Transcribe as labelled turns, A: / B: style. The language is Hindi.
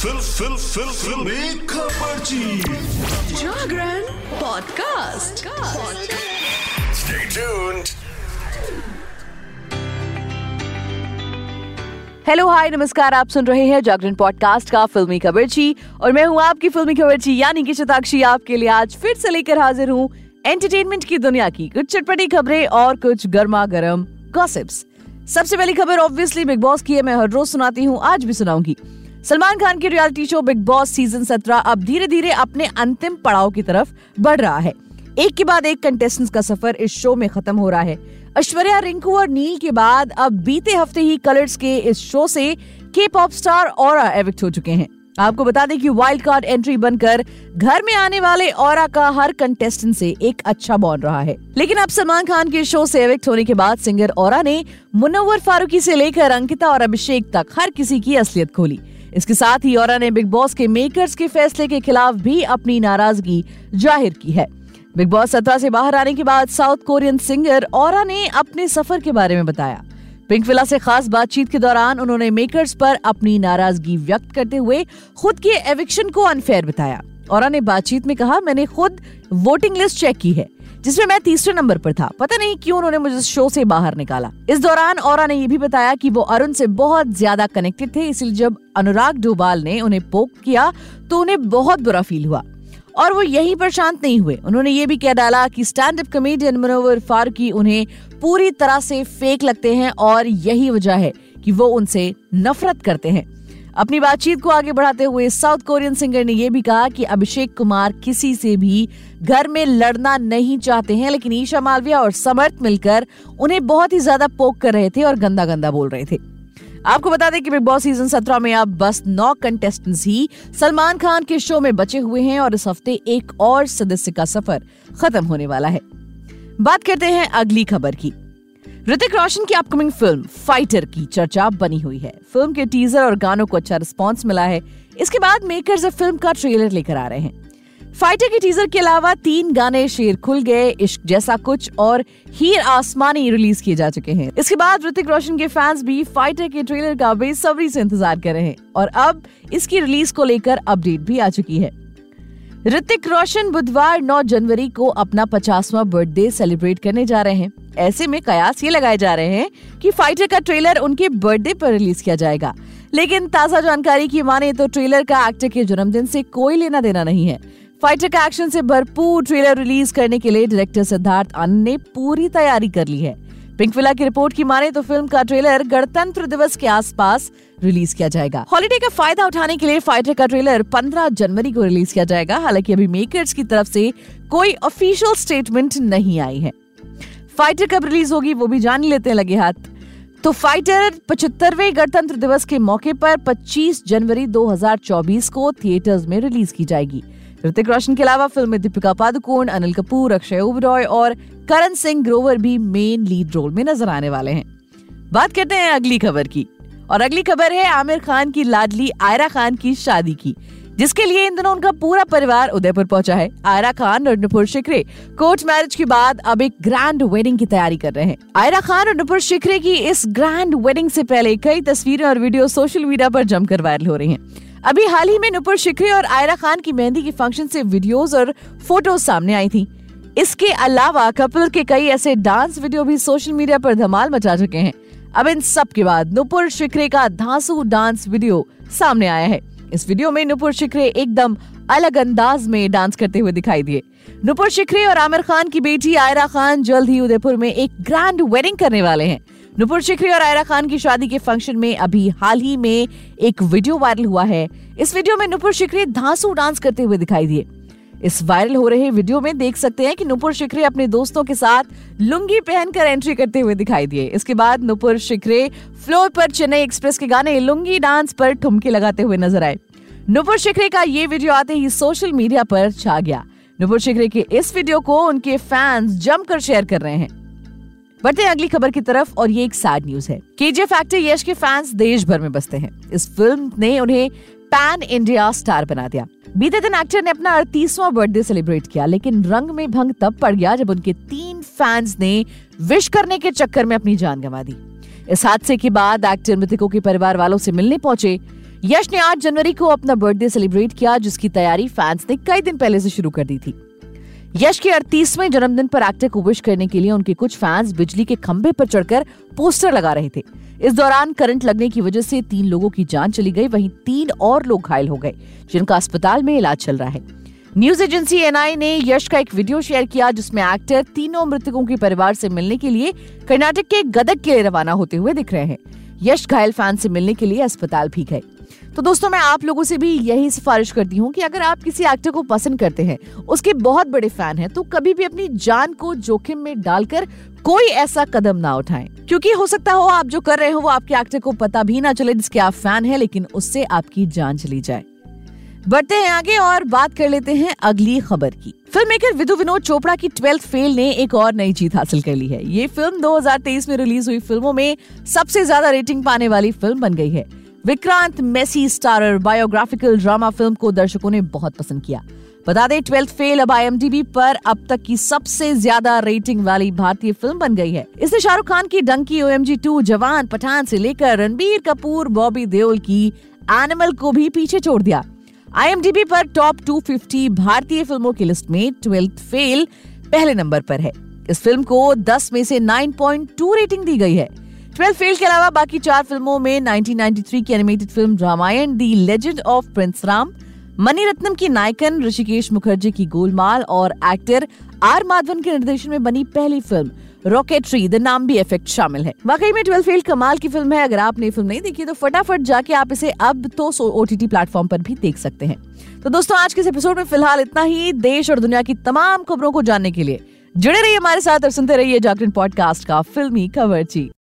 A: फिल फिल फिल फिल। खबर
B: Jagran podcast.
A: Stay tuned.
C: Hello hi नमस्कार आप सुन रहे हैं जागरण पॉडकास्ट का फिल्मी खबरची। और मैं हूँ आपकी फिल्मी खबर खबरची यानी कि शताक्षी आपके लिए आज फिर से लेकर हाजिर हूँ एंटरटेनमेंट की दुनिया की। कुछ चटपटी खबरें और कुछ गर्मा गर्म गॉसिप्स सबसे पहली खबर ऑब्वियसली बिग बॉस की है मैं हर रोज सुनाती हूँ आज भी सुनाऊँगी। सलमान खान की reality show Bigg Boss season सत्रह अब धीरे धीरे अपने अंतिम पड़ाव की तरफ़ बढ़ रहा है। एक के बाद एक कंटेस्टेंट्स का सफ़र इस शो में खत्म हो रहा है। ऐश्वर्या रिंकू और नील के बाद अब बीते हफ़्ते ही कलर्स के इस शो से के पॉप स्टार और एविक्ट हो चुके हैं। आपको बता दें कि वाइल्ड कार्ड एंट्री बनकर घर में आने वाले और का हर कंटेस्टेंट से एक अच्छा बॉन्ड रहा है। लेकिन अब सलमान खान के शो से एविक्ट होने के बाद सिंगर और ने मुनव्वर फारूकी से लेकर अंकिता और अभिषेक तक हर किसी की असलियत खोली। इसके साथ ही और ने बिग बॉस के मेकर्स के फैसले के खिलाफ भी अपनी नाराज़गी ज़ाहिर की है। बिग बॉस सत्रह से बाहर आने के बाद साउथ कोरियन सिंगर और ने अपने सफ़र के बारे में बताया। पिंक विला से खास बातचीत के दौरान उन्होंने मेकर्स पर अपनी नाराज़गी व्यक्त करते हुए खुद के एविक्शन को अनफेयर बताया। और ने बातचीत में कहा, मैंने खुद वोटिंग लिस्ट चेक की है। जिसमें मैं तीसरे नंबर पर था। पता नहीं क्यों उन्होंने मुझे शो से बाहर निकाला। इस दौरान और ने ये भी बताया कि वो अरुण से बहुत ज़्यादा कनेक्टेड थे, इसलिए जब अनुराग डोभाल ने उन्हें पोक किया तो उन्हें बहुत बुरा फील हुआ। और वो यहीं पर शांत नहीं हुए। उन्होंने ये भी कह डाला कि stand up comedian Munawar Faruqui उन्हें पूरी तरह से फेक लगते हैं और यही वजह है कि वो उनसे नफरत करते हैं। अपनी बातचीत को आगे बढ़ाते हुए साउथ कोरियन सिंगर ने यह भी कहा कि अभिषेक कुमार किसी से भी घर में लड़ना नहीं चाहते हैं, लेकिन ईशा मालविया और समर्थ मिलकर उन्हें बहुत ही ज़्यादा पोक कर रहे थे और गंदा गंदा बोल रहे थे। आपको बता दें कि बिग बॉस सीज़न सत्रह में अब बस नौ कंटेस्टेंट्स ही सलमान खान के शो में बचे हुए हैं और इस हफ़्ते एक और सदस्य का सफ़र खत्म होने वाला है। बात करते हैं अगली खबर की। ऋतिक रोशन की अपकमिंग फ़िल्म फाइटर की चर्चा बनी हुई है। फ़िल्म के टीजर और गानों को अच्छा रिस्पॉन्स मिला है। इसके बाद मेकर्स फ़िल्म का ट्रेलर लेकर आ रहे हैं। फाइटर के टीजर के अलावा तीन गाने शेर खुल गए, इश्क जैसा कुछ, और हीर आसमानी रिलीज़ किए जा चुके हैं। इसके बाद ऋतिक रोशन के फैंस भी फाइटर के ट्रेलर का बेसब्री से इंतज़ार कर रहे हैं। और अब इसकी रिलीज़ को लेकर अपडेट भी आ चुकी है। ऋतिक रोशन बुधवार 9 जनवरी को अपना पचासवा बर्थडे सेलिब्रेट करने जा रहे हैं। ऐसे में कयास ये लगाए जा रहे हैं कि फाइटर का ट्रेलर उनके बर्थडे पर रिलीज़ किया जाएगा। लेकिन ताज़ा जानकारी की माने तो ट्रेलर का एक्टर के जन्मदिन से कोई लेना देना नहीं है। फाइटर का एक्शन से भरपूर ट्रेलर रिलीज़ करने के लिए डायरेक्टर सिद्धार्थ आनंद ने पूरी तैयारी कर ली है। पिंकविला की रिपोर्ट की माने तो फ़िल्म का ट्रेलर गणतंत्र दिवस के आसपास रिलीज़ किया जाएगा। हॉलीडे का फ़ायदा उठाने के लिए फाइटर का ट्रेलर 15 जनवरी को रिलीज़ किया जाएगा। हालाँकि अभी मेकर्स की तरफ़ से कोई ऑफिशियल स्टेटमेंट नहीं आई है। फाइटर कब रिलीज़ होगी वो भी जान लेते हैं लगे हाथ। तो फाइटर पचहत्तरवे गणतंत्र दिवस के मौके पर 25 जनवरी 2024 को थिएटर्स में रिलीज़ की जाएगी। ऋतिक रोशन के अलावा फ़िल्म में दीपिका पादुकोण, अनिल कपूर, अक्षय ओबरॉय और करण सिंह ग्रोवर भी मेन लीड रोल में नज़र आने वाले हैं। बात करते हैं अगली खबर की। और अगली खबर है आमिर खान की लाडली आयरा खान की शादी की, जिसके लिए इन दिनों उनका पूरा परिवार उदयपुर पहुँचा है। आयरा खान और नुपुर शिखरे कोर्ट मैरिज के बाद अब एक ग्रैंड वेडिंग की तैयारी कर रहे हैं। आयरा खान और नुपुर शिखरे की इस ग्रैंड वेडिंग से पहले कई तस्वीरें और वीडियो सोशल मीडिया पर जमकर वायरल हो रही हैं। अभी हाल ही में नुपुर शिखरी और आयरा खान की मेहंदी के फ़ंक्शन से वीडियोस और फ़ोटोज़ सामने आई थी। इसके अलावा कपिल के कई ऐसे डांस वीडियो भी सोशल मीडिया पर धमाल मचा चुके हैं। अब इन सब के बाद नुपुर शिखरे का धांसू डांस वीडियो सामने आया है। इस वीडियो में नुपुर शिखरे एकदम अलग अंदाज में डांस करते हुए दिखाई दिए। नुपुर शिखरे और आमिर खान की बेटी आयरा खान जल्द ही उदयपुर में एक ग्रैंड वेडिंग करने वाले हैं। नुपुर शिखरी और आयरा खान की शादी के फ़ंक्शन में अभी हाल ही में एक वीडियो वायरल हुआ है। इस वीडियो में नुपुर शिखरी धांसू डांस करते हुए दिखाई दिए। इस वायरल हो रहे वीडियो में देख सकते हैं कि नुपुर शिखरे अपने दोस्तों के साथ लुंगी पहनकर एंट्री करते हुए दिखाई दिए। इसके बाद नुपुर शिखरे फ्लोर पर चेन्नई एक्सप्रेस के गाने लुंगी डांस पर ठुमके लगाते हुए नज़र आए। नुपुर शिखरे का ये वीडियो आते ही सोशल मीडिया पर छा गया। नुपुर शिखरे के इस वीडियो को उनके फैंस जमकर शेयर कर रहे हैं। बढ़ते हैं अगली खबर की तरफ़ और ये एक सैड न्यूज़ है। केजीएफ एक्टर यश के फैंस देश भर में बसते हैं। इस फ़िल्म ने उन्हें पैन इंडिया स्टार बना दिया। बीते दिन एक्टर ने अपना अड़तीसवां बर्थडे सेलिब्रेट किया, लेकिन रंग में भंग तब पड़ गया जब उनके तीन फैंस ने विश करने के चक्कर में अपनी जान गंवा दी। इस हादसे के बाद एक्टर मृतकों के परिवार वालों से मिलने पहुँचे। यश ने 8 जनवरी को अपना बर्थडे सेलिब्रेट किया, जिसकी तैयारी फैंस ने कई दिन पहले से शुरू कर दी थी। यश के अड़तीसवें जन्मदिन पर एक्टर को विश करने के लिए उनके कुछ फैंस बिजली के खंभे पर चढ़कर पोस्टर लगा रहे थे। इस दौरान करंट लगने की वजह से तीन लोगों की जान चली गई, वहीं तीन और लोग घायल हो गए, जिनका अस्पताल में इलाज चल रहा है। न्यूज़ एजेंसी एनआई ने यश का एक वीडियो शेयर किया, जिसमें एक्टर तीनों मृतकों के परिवार से मिलने के लिए कर्नाटक के गदक के लिए रवाना होते हुए दिख रहे हैं। यश घायल फ़ैन से मिलने के लिए अस्पताल भी गए। तो दोस्तों, मैं आप लोगों से भी यही सिफारिश करती हूँ कि अगर आप किसी एक्टर को पसंद करते हैं, उसके बहुत बड़े फ़ैन हैं तो कभी भी अपनी जान को जोखिम में डालकर कोई ऐसा कदम ना उठाएँ। क्योंकि हो सकता हो आप जो कर रहे हो, वो आपके एक्टर को पता भी ना चले जिसके आप फ़ैन हैं, लेकिन उससे आपकी जान चली जाए। बढ़ते हैं आगे और बात कर लेते हैं अगली खबर की। फ़िल्म मेकर विदु विनोद चोपड़ा की ट्वेल्थ फेल ने एक और नई जीत हासिल कर ली है। ये फ़िल्म 2023 में रिलीज़ हुई। फ़िल्मों में सबसे ज़्यादा रेटिंग पाने वाली फ़िल्म बन गई है। Vikrant Massey starrer biographical drama film को दर्शकों ने बहुत पसंद किया। बता दें, ट्वेल्थ फेल अब आई पर अब तक की सबसे ज़्यादा रेटिंग वाली भारतीय फ़िल्म बन गई है। इसने शाहरुख खान की Dunki O M G two, Jawan, Pathaan से लेकर रणबीर कपूर, बॉबी देओल की एनिमल को भी पीछे छोड़ दिया। आई पर टॉप 250 भारतीय फ़िल्मों की लिस्ट में ट्वेल्थ फेल पहले नंबर पर है। इस फ़िल्म को 10 में से 9.2 रेटिंग दी गई है। ट्वेल्थ फेल के अलावा बाकी चार फ़िल्मों में 1993 की animated film Ramayana the legend of prince Ram Mani Ratnam की नायकन, ऋषिकेश मुखर्जी की गोलमाल और एक्टर आर माधवन के निर्देशन में बनी पहली फ़िल्म रॉकेटरी द नाम भी इफ़ेक्ट शामिल है। वाकई में ट्वेल्थ फेल कमाल की फ़िल्म है, अगर आपने फ़िल्म नहीं देखी तो फटाफट जाके आप इसे अब तो ओ टी प्लेटफॉर्म पर भी देख सकते हैं। तो दोस्तों, आज के इस एपिसोड में फ़िलहाल इतना ही। देश और दुनिया की तमाम खबरों को जानने के लिए जुड़े रहिए हमारे साथ और सुनते रहिए जागरण पॉडकास्ट का फिल्मी खबर